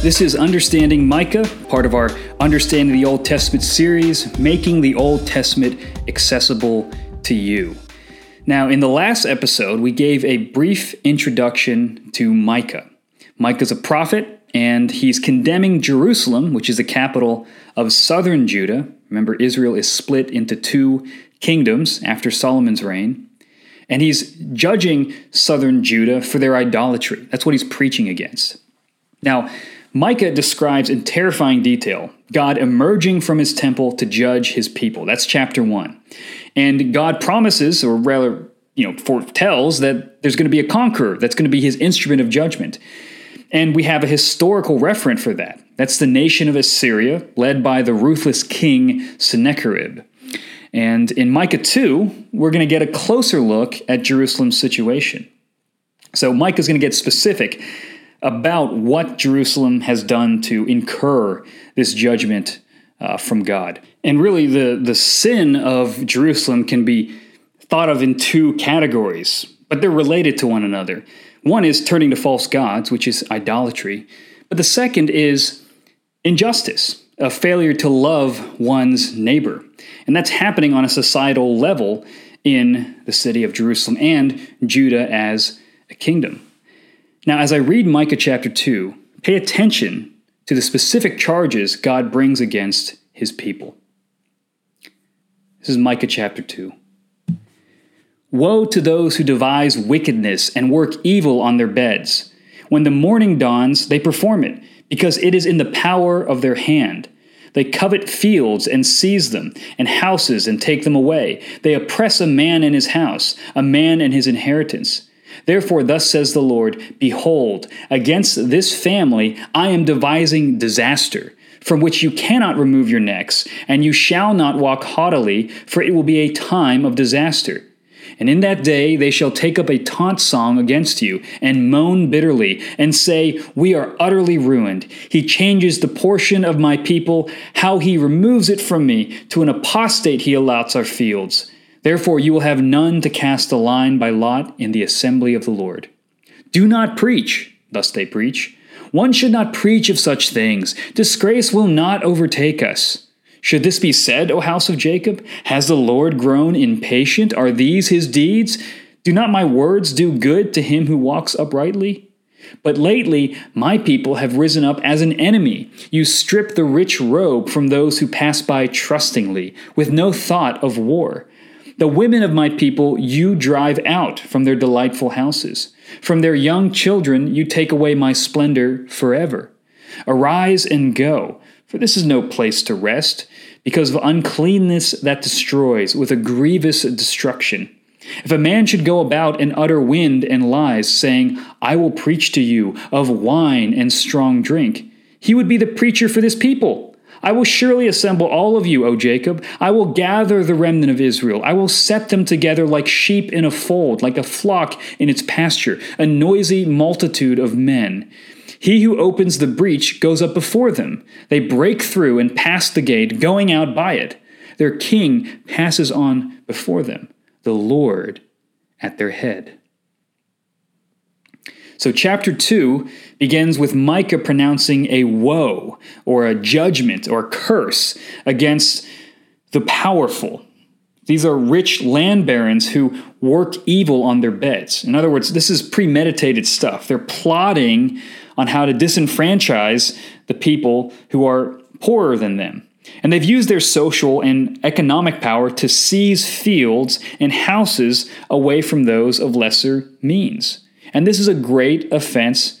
This is Understanding Micah, part of our Understanding the Old Testament series, making the Old Testament accessible to you. Now, in the last episode, we gave a brief introduction to Micah. Micah's a prophet, and he's condemning Jerusalem, which is the capital of southern Judah. Remember, Israel is split into two kingdoms after Solomon's reign. And he's judging southern Judah for their idolatry. That's what he's preaching against. Now, Micah describes in terrifying detail God emerging from his temple to judge his people. That's chapter 1. And God promises, or rather, you know, foretells that there's going to be a conqueror that's going to be his instrument of judgment. And we have a historical referent for that. That's the nation of Assyria, led by the ruthless king Sennacherib. And in Micah 2, we're going to get a closer look at Jerusalem's situation. So Micah is going to get specific about what Jerusalem has done to incur this judgment uh, from God. And really, the, the sin of Jerusalem can be thought of in two categories, but they're related to one another. One is turning to false gods, which is idolatry, but the second is injustice, a failure to love one's neighbor. And that's happening on a societal level in the city of Jerusalem and Judah as a kingdom. Now, as I read Micah chapter 2, pay attention to the specific charges God brings against his people. This is Micah chapter 2. Woe to those who devise wickedness and work evil on their beds. When the morning dawns, they perform it, because it is in the power of their hand. They covet fields and seize them, and houses and take them away. They oppress a man in his house, a man and his inheritance. Therefore, thus says the Lord Behold, against this family I am devising disaster, from which you cannot remove your necks, and you shall not walk haughtily, for it will be a time of disaster. And in that day they shall take up a taunt song against you, and moan bitterly, and say, We are utterly ruined. He changes the portion of my people, how he removes it from me. To an apostate he allots our fields. Therefore, you will have none to cast a line by lot in the assembly of the Lord. Do not preach, thus they preach. One should not preach of such things. Disgrace will not overtake us. Should this be said, O house of Jacob? Has the Lord grown impatient? Are these his deeds? Do not my words do good to him who walks uprightly? But lately my people have risen up as an enemy. You strip the rich robe from those who pass by trustingly, with no thought of war. The women of my people you drive out from their delightful houses. From their young children you take away my splendor forever. Arise and go, for this is no place to rest, because of uncleanness that destroys, with a grievous destruction. If a man should go about and utter wind and lies, saying, I will preach to you of wine and strong drink, he would be the preacher for this people. I will surely assemble all of you, O Jacob. I will gather the remnant of Israel. I will set them together like sheep in a fold, like a flock in its pasture, a noisy multitude of men. He who opens the breach goes up before them. They break through and pass the gate, going out by it. Their king passes on before them, the Lord at their head. So, chapter 2 begins with Micah pronouncing a woe, or a judgment, or curse against the powerful. These are rich land barons who work evil on their beds. In other words, this is premeditated stuff. They're plotting on how to disenfranchise the people who are poorer than them. And they've used their social and economic power to seize fields and houses away from those of lesser means. And this is a great offense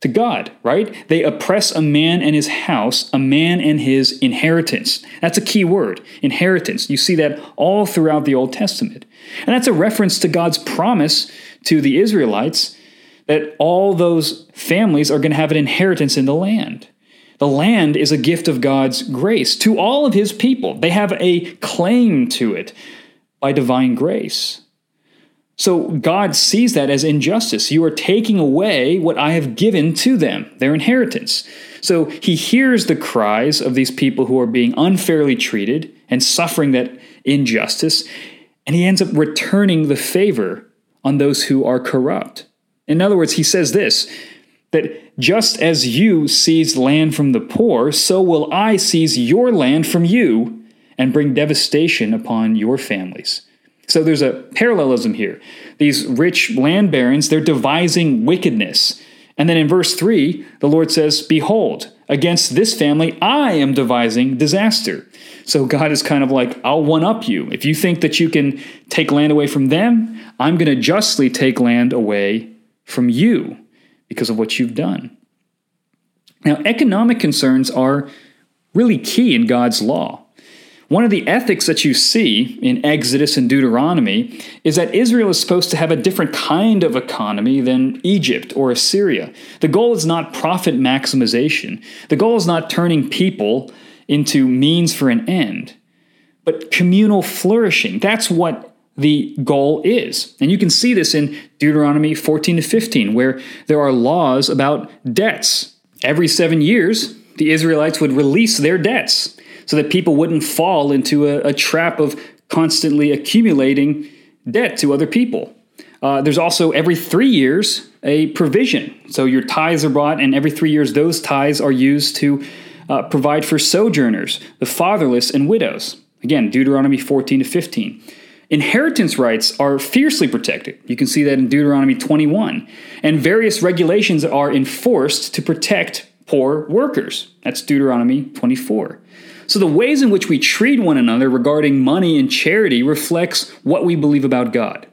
to God, right? They oppress a man and his house, a man and his inheritance. That's a key word, inheritance. You see that all throughout the Old Testament. And that's a reference to God's promise to the Israelites that all those families are going to have an inheritance in the land. The land is a gift of God's grace to all of his people. They have a claim to it by divine grace. So God sees that as injustice. You are taking away what I have given to them, their inheritance. So he hears the cries of these people who are being unfairly treated and suffering that injustice, and he ends up returning the favor on those who are corrupt. In other words, he says this that just as you seized land from the poor, so will I seize your land from you and bring devastation upon your families. So there's a parallelism here. These rich land barons, they're devising wickedness. And then in verse 3, the Lord says, Behold, against this family I am devising disaster. So God is kind of like, I'll one up you. If you think that you can take land away from them, I'm going to justly take land away from you because of what you've done. Now, economic concerns are really key in God's law. One of the ethics that you see in Exodus and Deuteronomy is that Israel is supposed to have a different kind of economy than Egypt or Assyria. The goal is not profit maximization, the goal is not turning people into means for an end, but communal flourishing. That's what the goal is. And you can see this in Deuteronomy 14 to 15, where there are laws about debts. Every seven years, the Israelites would release their debts so that people wouldn't fall into a, a trap of constantly accumulating debt to other people. Uh, there's also every three years a provision. So your tithes are brought, and every three years those tithes are used to uh, provide for sojourners, the fatherless, and widows. Again, Deuteronomy 14 to 15. Inheritance rights are fiercely protected. You can see that in Deuteronomy 21. And various regulations are enforced to protect poor workers. That's Deuteronomy 24. So the ways in which we treat one another regarding money and charity reflects what we believe about God.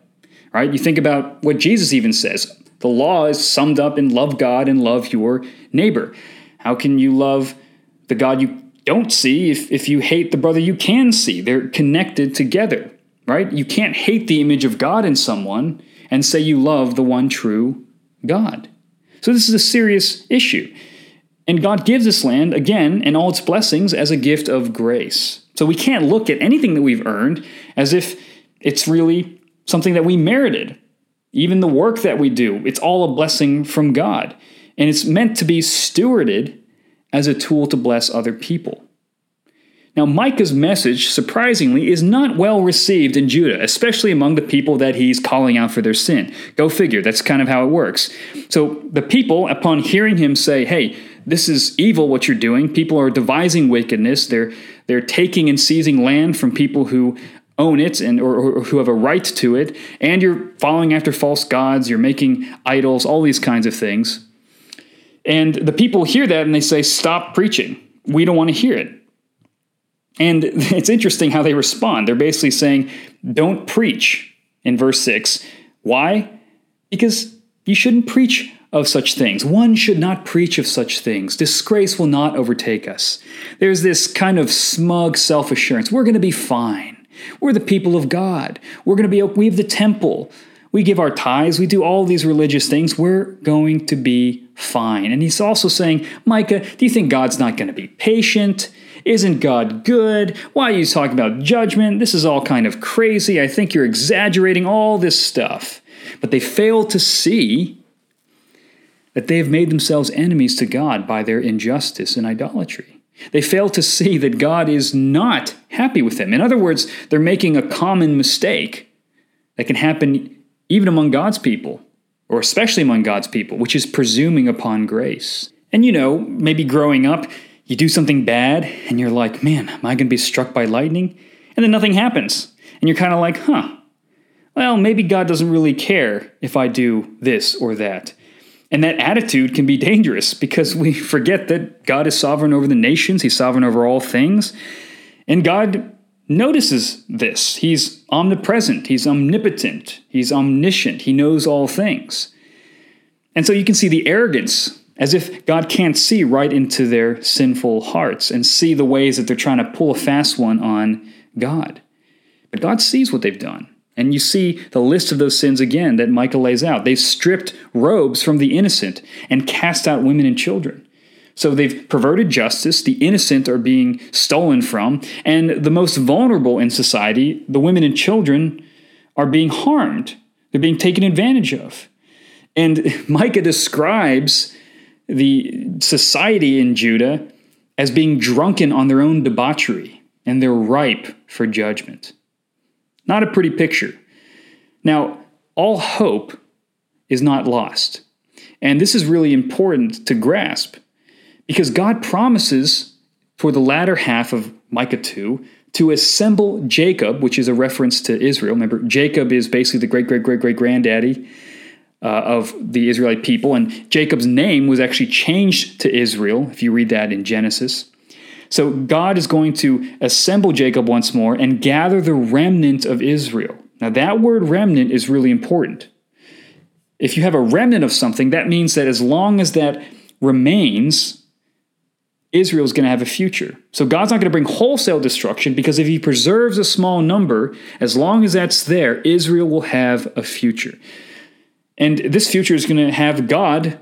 Right? You think about what Jesus even says. The law is summed up in love God and love your neighbor. How can you love the God you don't see if, if you hate the brother you can see? They're connected together, right? You can't hate the image of God in someone and say you love the one true God. So this is a serious issue. And God gives this land, again, and all its blessings as a gift of grace. So we can't look at anything that we've earned as if it's really something that we merited. Even the work that we do, it's all a blessing from God. And it's meant to be stewarded as a tool to bless other people. Now, Micah's message, surprisingly, is not well received in Judah, especially among the people that he's calling out for their sin. Go figure, that's kind of how it works. So, the people, upon hearing him say, Hey, this is evil what you're doing. People are devising wickedness. They're they're taking and seizing land from people who own it and or, or, who have a right to it, and you're following after false gods, you're making idols, all these kinds of things. And the people hear that and they say, "Stop preaching. We don't want to hear it." And it's interesting how they respond. They're basically saying, "Don't preach." In verse 6. Why? Because you shouldn't preach of such things. One should not preach of such things. Disgrace will not overtake us. There's this kind of smug self assurance. We're going to be fine. We're the people of God. We're going to be, we have the temple. We give our tithes. We do all these religious things. We're going to be fine. And he's also saying, Micah, do you think God's not going to be patient? Isn't God good? Why are you talking about judgment? This is all kind of crazy. I think you're exaggerating all this stuff. But they fail to see that they have made themselves enemies to God by their injustice and idolatry. They fail to see that God is not happy with them. In other words, they're making a common mistake that can happen even among God's people, or especially among God's people, which is presuming upon grace. And you know, maybe growing up, you do something bad and you're like, man, am I going to be struck by lightning? And then nothing happens. And you're kind of like, huh, well, maybe God doesn't really care if I do this or that. And that attitude can be dangerous because we forget that God is sovereign over the nations, He's sovereign over all things. And God notices this. He's omnipresent, He's omnipotent, He's omniscient, He knows all things. And so you can see the arrogance as if God can't see right into their sinful hearts and see the ways that they're trying to pull a fast one on God. But God sees what they've done. And you see the list of those sins again that Micah lays out. They've stripped robes from the innocent and cast out women and children. So they've perverted justice, the innocent are being stolen from, and the most vulnerable in society, the women and children, are being harmed. They're being taken advantage of. And Micah describes the society in Judah as being drunken on their own debauchery, and they're ripe for judgment. Not a pretty picture. Now, all hope is not lost. And this is really important to grasp because God promises for the latter half of Micah 2 to assemble Jacob, which is a reference to Israel. Remember, Jacob is basically the great, great, great, great granddaddy uh, of the Israelite people. And Jacob's name was actually changed to Israel, if you read that in Genesis. So God is going to assemble Jacob once more and gather the remnant of Israel. Now, that word remnant is really important. If you have a remnant of something, that means that as long as that remains, Israel is going to have a future. So God's not going to bring wholesale destruction because if He preserves a small number, as long as that's there, Israel will have a future. And this future is going to have God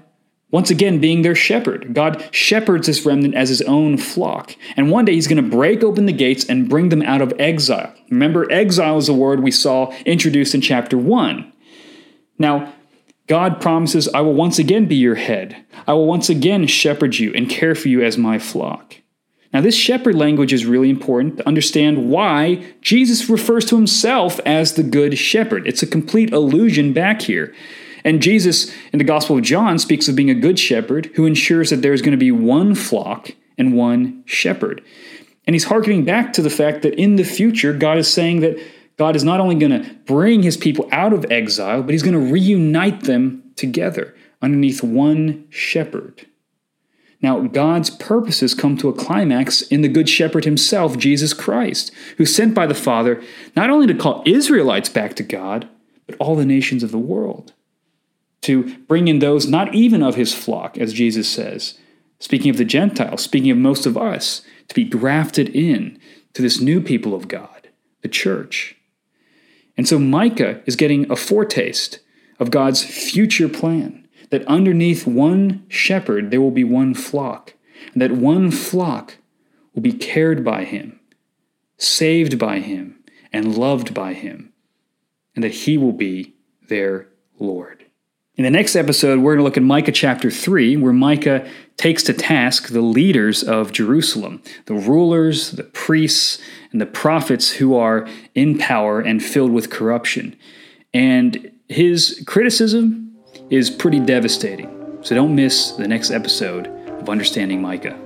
once again being their shepherd. God shepherds this remnant as his own flock. And one day he's going to break open the gates and bring them out of exile. Remember, exile is a word we saw introduced in chapter 1. Now, God promises, I will once again be your head. I will once again shepherd you and care for you as my flock. Now, this shepherd language is really important to understand why Jesus refers to himself as the good shepherd. It's a complete allusion back here. And Jesus in the Gospel of John speaks of being a good shepherd who ensures that there's going to be one flock and one shepherd. And he's hearkening back to the fact that in the future, God is saying that God is not only going to bring his people out of exile, but he's going to reunite them together underneath one shepherd. Now, God's purposes come to a climax in the Good Shepherd himself, Jesus Christ, who's sent by the Father not only to call Israelites back to God, but all the nations of the world to bring in those not even of his flock, as Jesus says, speaking of the Gentiles, speaking of most of us, to be grafted in to this new people of God, the church. And so Micah is getting a foretaste of God's future plan that underneath one shepherd there will be one flock, and that one flock will be cared by him, saved by him, and loved by him, and that he will be their Lord. In the next episode, we're going to look at Micah chapter 3, where Micah takes to task the leaders of Jerusalem, the rulers, the priests, and the prophets who are in power and filled with corruption. And his criticism is pretty devastating. So don't miss the next episode of Understanding Micah.